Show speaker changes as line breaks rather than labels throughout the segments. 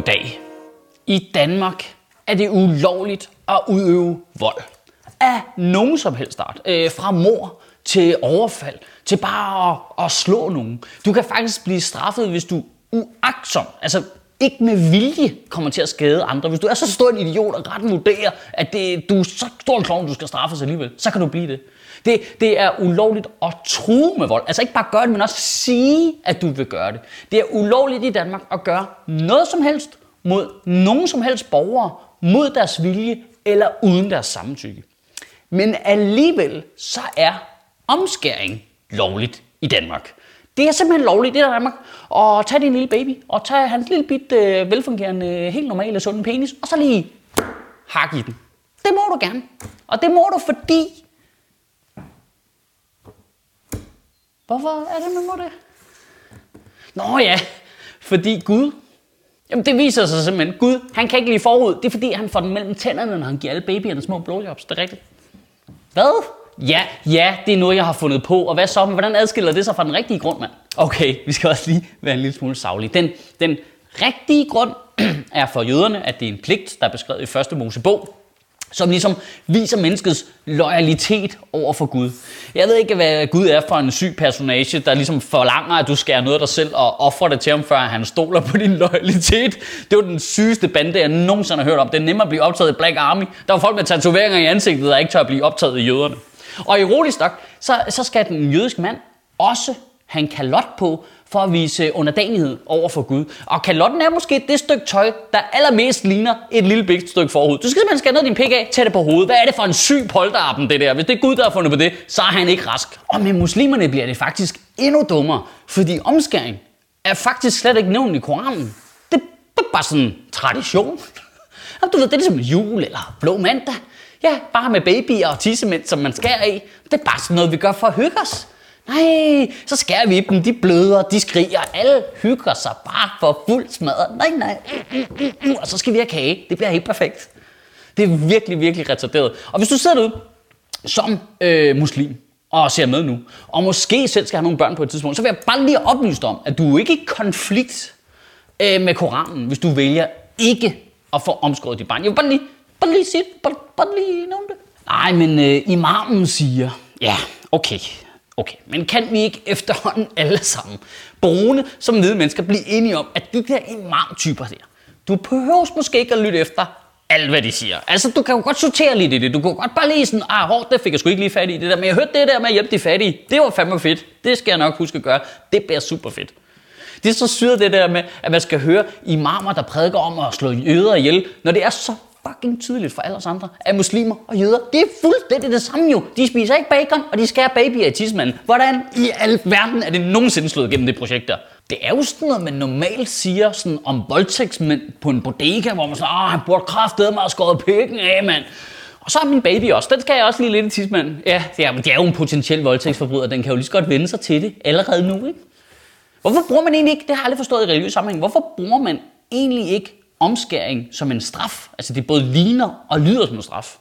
Goddag. I Danmark er det ulovligt at udøve vold. Af nogen som helst art. Øh, fra mor til overfald, til bare at, at slå nogen. Du kan faktisk blive straffet, hvis du uagtsom, altså ikke med vilje kommer til at skade andre. Hvis du er så stor en idiot, og retten vurderer, at det, du er så stor en klovn, du skal straffes alligevel, så kan du blive det. det. Det er ulovligt at true med vold. Altså ikke bare gøre det, men også sige, at du vil gøre det. Det er ulovligt i Danmark at gøre noget som helst mod nogen som helst borgere, mod deres vilje eller uden deres samtykke. Men alligevel så er omskæring lovligt i Danmark. Det er simpelthen lovligt i Danmark at tage din lille baby og tage hans lille bit øh, velfungerende, helt normale, sunde penis, og så lige hak i den. Det må du gerne. Og det må du, fordi... Hvorfor er det, man må det? Nå ja, fordi Gud... Jamen det viser sig simpelthen. Gud, han kan ikke lige forud. Det er fordi, han får den mellem tænderne, når han giver alle babyerne små blowjobs. Det er rigtigt. Hvad? Ja, ja, det er noget, jeg har fundet på. Og hvad så? Men hvordan adskiller det sig fra den rigtige grund, mand? Okay, vi skal også lige være en lille smule savlige. Den, den rigtige grund er for jøderne, at det er en pligt, der er beskrevet i første Mosebog, som ligesom viser menneskets loyalitet over for Gud. Jeg ved ikke, hvad Gud er for en syg personage, der ligesom forlanger, at du skærer noget af dig selv og offrer det til ham, før han stoler på din loyalitet. Det var den sygeste bande, jeg nogensinde har hørt om. Det er nemmere at blive optaget i Black Army. Der var folk med tatoveringer i ansigtet, der ikke tør at blive optaget i jøderne. Og ironisk nok, så, så skal den jødiske mand også have en kalot på, for at vise underdanighed over for Gud. Og kalotten er måske det stykke tøj, der allermest ligner et lille bigt stykke forhud. Du skal simpelthen skære ned din pik af, tage det på hovedet. Hvad er det for en syg polterappen, det der? Hvis det er Gud, der har fundet på det, så er han ikke rask. Og med muslimerne bliver det faktisk endnu dummere, fordi omskæring er faktisk slet ikke nævnt i Koranen. Det er bare sådan en tradition. Du ved, det er ligesom jul eller blå mandag. Ja, bare med babyer og tissemænd, som man skærer i. Det er bare sådan noget, vi gør for at hygge os. Nej, så skærer vi dem, de bløder, de skriger, alle hygger sig bare for fuld smadret. Nej, nej, og så skal vi have kage. Det bliver helt perfekt. Det er virkelig, virkelig retarderet. Og hvis du sidder derude som øh, muslim, og ser med nu, og måske selv skal have nogle børn på et tidspunkt, så vil jeg bare lige oplyse dig om, at du er ikke i konflikt øh, med Koranen, hvis du vælger ikke at få omskåret dit barn. Jeg vil bare lige, bare lige sige bare, bare lige nævne det. Nej, men øh, imamen siger, ja, okay, Okay, men kan vi ikke efterhånden alle sammen, brune som hvide mennesker, blive enige om, at de der imam-typer der, du behøver måske ikke at lytte efter alt, hvad de siger. Altså, du kan jo godt sortere lidt i det. Du kan godt bare lige sådan, ah, hårdt, det fik jeg sgu ikke lige fat i det der. Men jeg hørte det der med at hjælpe de fattige. Det var fandme fedt. Det skal jeg nok huske at gøre. Det bliver super fedt. Det er så syret det der med, at man skal høre imamer, der prædiker om at slå jøder ihjel, når det er så fucking tydeligt for alle os andre, at muslimer og jøder, det er fuldstændig det samme jo. De spiser ikke bacon, og de skærer babyer i tidsmanden. Hvordan i al verden er det nogensinde slået gennem det projekt der? Det er jo sådan noget, man normalt siger sådan om voldtægtsmænd på en bodega, hvor man så, ah, han burde kraftedeme mig skåret pikken af, mand. Og så er min baby også. Den skal jeg også lige lidt i tidsmanden. Ja, det er, det er jo en potentiel voldtægtsforbryder. Den kan jo lige så godt vende sig til det allerede nu, ikke? Hvorfor bruger man egentlig ikke, det har jeg aldrig forstået i religiøs sammenhæng, hvorfor bruger man egentlig ikke omskæring som en straf. Altså det både ligner og lyder som en straf.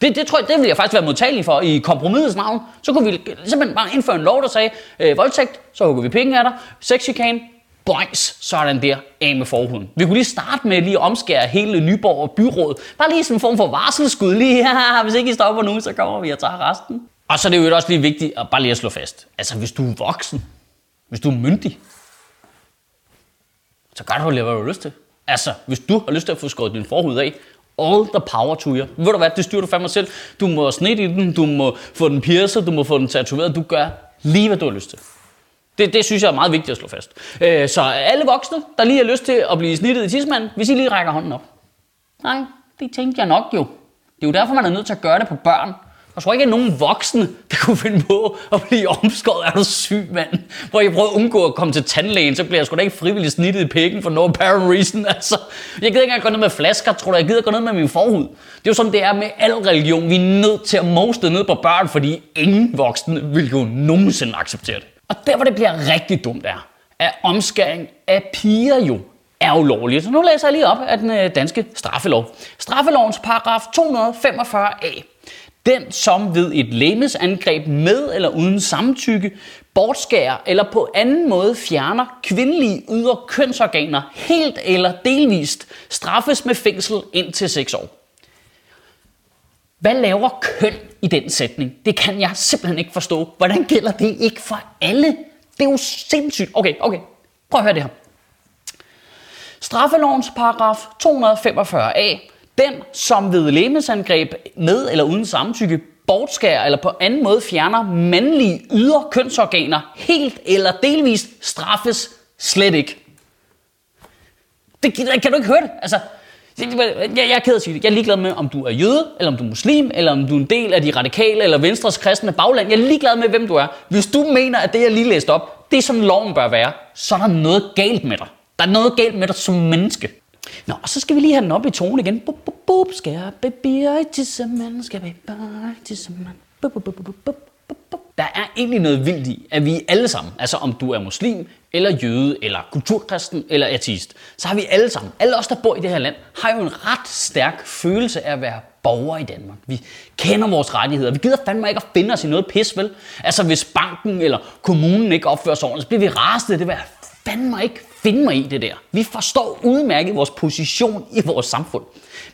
Det, det tror jeg, det vil jeg faktisk være modtagelig for i kompromisets navn. Så kunne vi simpelthen bare indføre en lov, der sagde, øh, voldtægt, så hugger vi penge af dig, sexchikane, boings, sådan der, af med forhuden. Vi kunne lige starte med lige at omskære hele Nyborg byråd. Bare lige sådan en form for varselsskud lige her. Hvis ikke I stopper nu, så kommer vi og tager resten. Og så er det jo også lige vigtigt at bare lige at slå fast. Altså hvis du er voksen, hvis du er myndig, så gør du, hvad du har lyst til. Altså, hvis du har lyst til at få skåret din forhud af, all the power to you. Ved du hvad, det styrer du fandme selv. Du må snitte i den, du må få den pierced, du må få den tatoveret, du gør lige, hvad du har lyst til. Det, det synes jeg er meget vigtigt at slå fast. Øh, så alle voksne, der lige har lyst til at blive snittet i tidsmanden, hvis I lige rækker hånden op. Nej, det tænkte jeg nok jo. Det er jo derfor, man er nødt til at gøre det på børn. Jeg tror ikke, at nogen voksne, der kunne finde på at blive omskåret. Er du syg, mand? Hvor jeg prøver at undgå at komme til tandlægen, så bliver jeg sgu da ikke frivilligt snittet i pikken for no apparent reason. Altså, jeg gider ikke engang gå ned med flasker, tror du? Jeg gider gå ned med min forhud. Det er jo sådan, det er med al religion. Vi er nødt til at moste ned på børn, fordi ingen voksne vil jo nogensinde acceptere det. Og der, hvor det bliver rigtig dumt, er, at omskæring af piger jo er ulovligt. Så nu læser jeg lige op af den øh, danske straffelov. Straffelovens paragraf 245a. Den, som ved et lægemesangreb med eller uden samtykke bortskærer eller på anden måde fjerner kvindelige ydre kønsorganer helt eller delvist, straffes med fængsel indtil 6 år. Hvad laver køn i den sætning? Det kan jeg simpelthen ikke forstå. Hvordan gælder det ikke for alle? Det er jo sindssygt. Okay, okay. Prøv at høre det her. Straffelovens paragraf 245a. Den, som ved lægemiddelsangreb med eller uden samtykke bortskærer eller på anden måde fjerner mandlige ydre kønsorganer helt eller delvist straffes slet ikke. Det, kan du ikke høre det? Altså, jeg, jeg er ked af at sige det. Jeg er ligeglad med, om du er jøde, eller om du er muslim, eller om du er en del af de radikale eller venstres kristne bagland. Jeg er ligeglad med, hvem du er. Hvis du mener, at det, jeg lige læste op, det er som loven bør være, så er der noget galt med dig. Der er noget galt med dig som menneske. Nå, og så skal vi lige have den op i tone igen. Bup, bup, bup, skal jeg baby, I tisse man, skal baby, til sammen. man. Bup, bup, bup, bup. Der er egentlig noget vildt i, at vi alle sammen, altså om du er muslim, eller jøde, eller kulturkristen, eller ateist, så har vi alle sammen, alle os, der bor i det her land, har jo en ret stærk følelse af at være borgere i Danmark. Vi kender vores rettigheder. Vi gider fandme ikke at finde os i noget pis, vel? Altså hvis banken eller kommunen ikke opfører sig ordentligt, så bliver vi rasende. Det vil jeg fandme ikke finde mig i det der. Vi forstår udmærket vores position i vores samfund.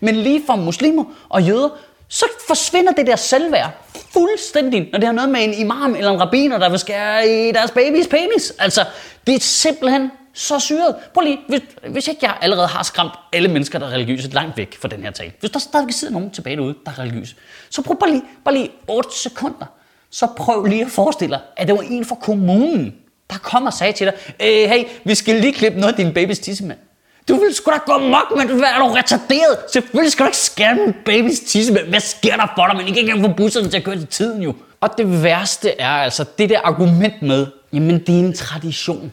Men lige for muslimer og jøder, så forsvinder det der selvværd fuldstændig, når det har noget med en imam eller en rabbiner, der vil skære i deres babys penis. Altså, det er simpelthen så syret. Prøv lige, hvis, hvis ikke jeg allerede har skræmt alle mennesker, der er religiøse, langt væk fra den her tale. Hvis der stadig sidder nogen tilbage derude, der er religiøse, så prøv bare lige, bare lige 8 sekunder. Så prøv lige at forestille dig, at det var en fra kommunen, der kom og sagde til dig, øh, hey, vi skal lige klippe noget af din babys tissemand. Du vil sgu da gå mok, men du er du retarderet. Selvfølgelig skal du ikke skære min babys tissemand. men hvad sker der for dig? Men I kan ikke engang få busserne til at køre til tiden jo. Og det værste er altså det der argument med, jamen det er en tradition.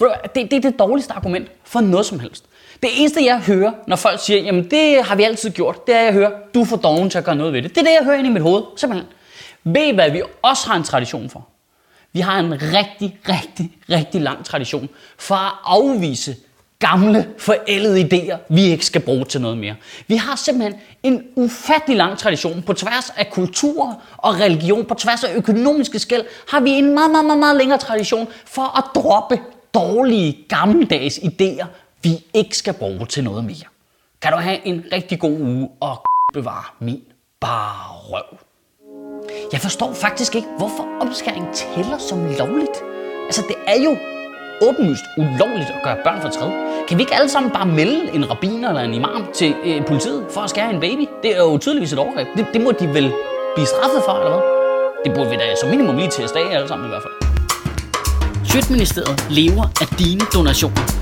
Det, det er det dårligste argument for noget som helst. Det eneste, jeg hører, når folk siger, jamen det har vi altid gjort, det er, at jeg hører, du er for doven til at gøre noget ved det. Det er det, jeg hører ind i mit hoved, simpelthen. Ved I, hvad vi også har en tradition for? Vi har en rigtig, rigtig, rigtig lang tradition for at afvise gamle, forældede idéer, vi ikke skal bruge til noget mere. Vi har simpelthen en ufattelig lang tradition på tværs af kultur og religion, på tværs af økonomiske skæld, har vi en meget, meget, meget, meget længere tradition for at droppe dårlige, gammeldags idéer, vi ikke skal bruge til noget mere. Kan du have en rigtig god uge og bevare min bare røv. Jeg forstår faktisk ikke, hvorfor omskæring tæller som lovligt. Altså, det er jo åbenlyst ulovligt at gøre børn fortræd. Kan vi ikke alle sammen bare melde en rabiner eller en imam til øh, politiet for at skære en baby? Det er jo tydeligvis et overgreb. Det, det må de vel blive straffet for, eller hvad? Det burde vi da som minimum lige teste af alle sammen i hvert fald. Sjøtministeriet lever af dine donationer.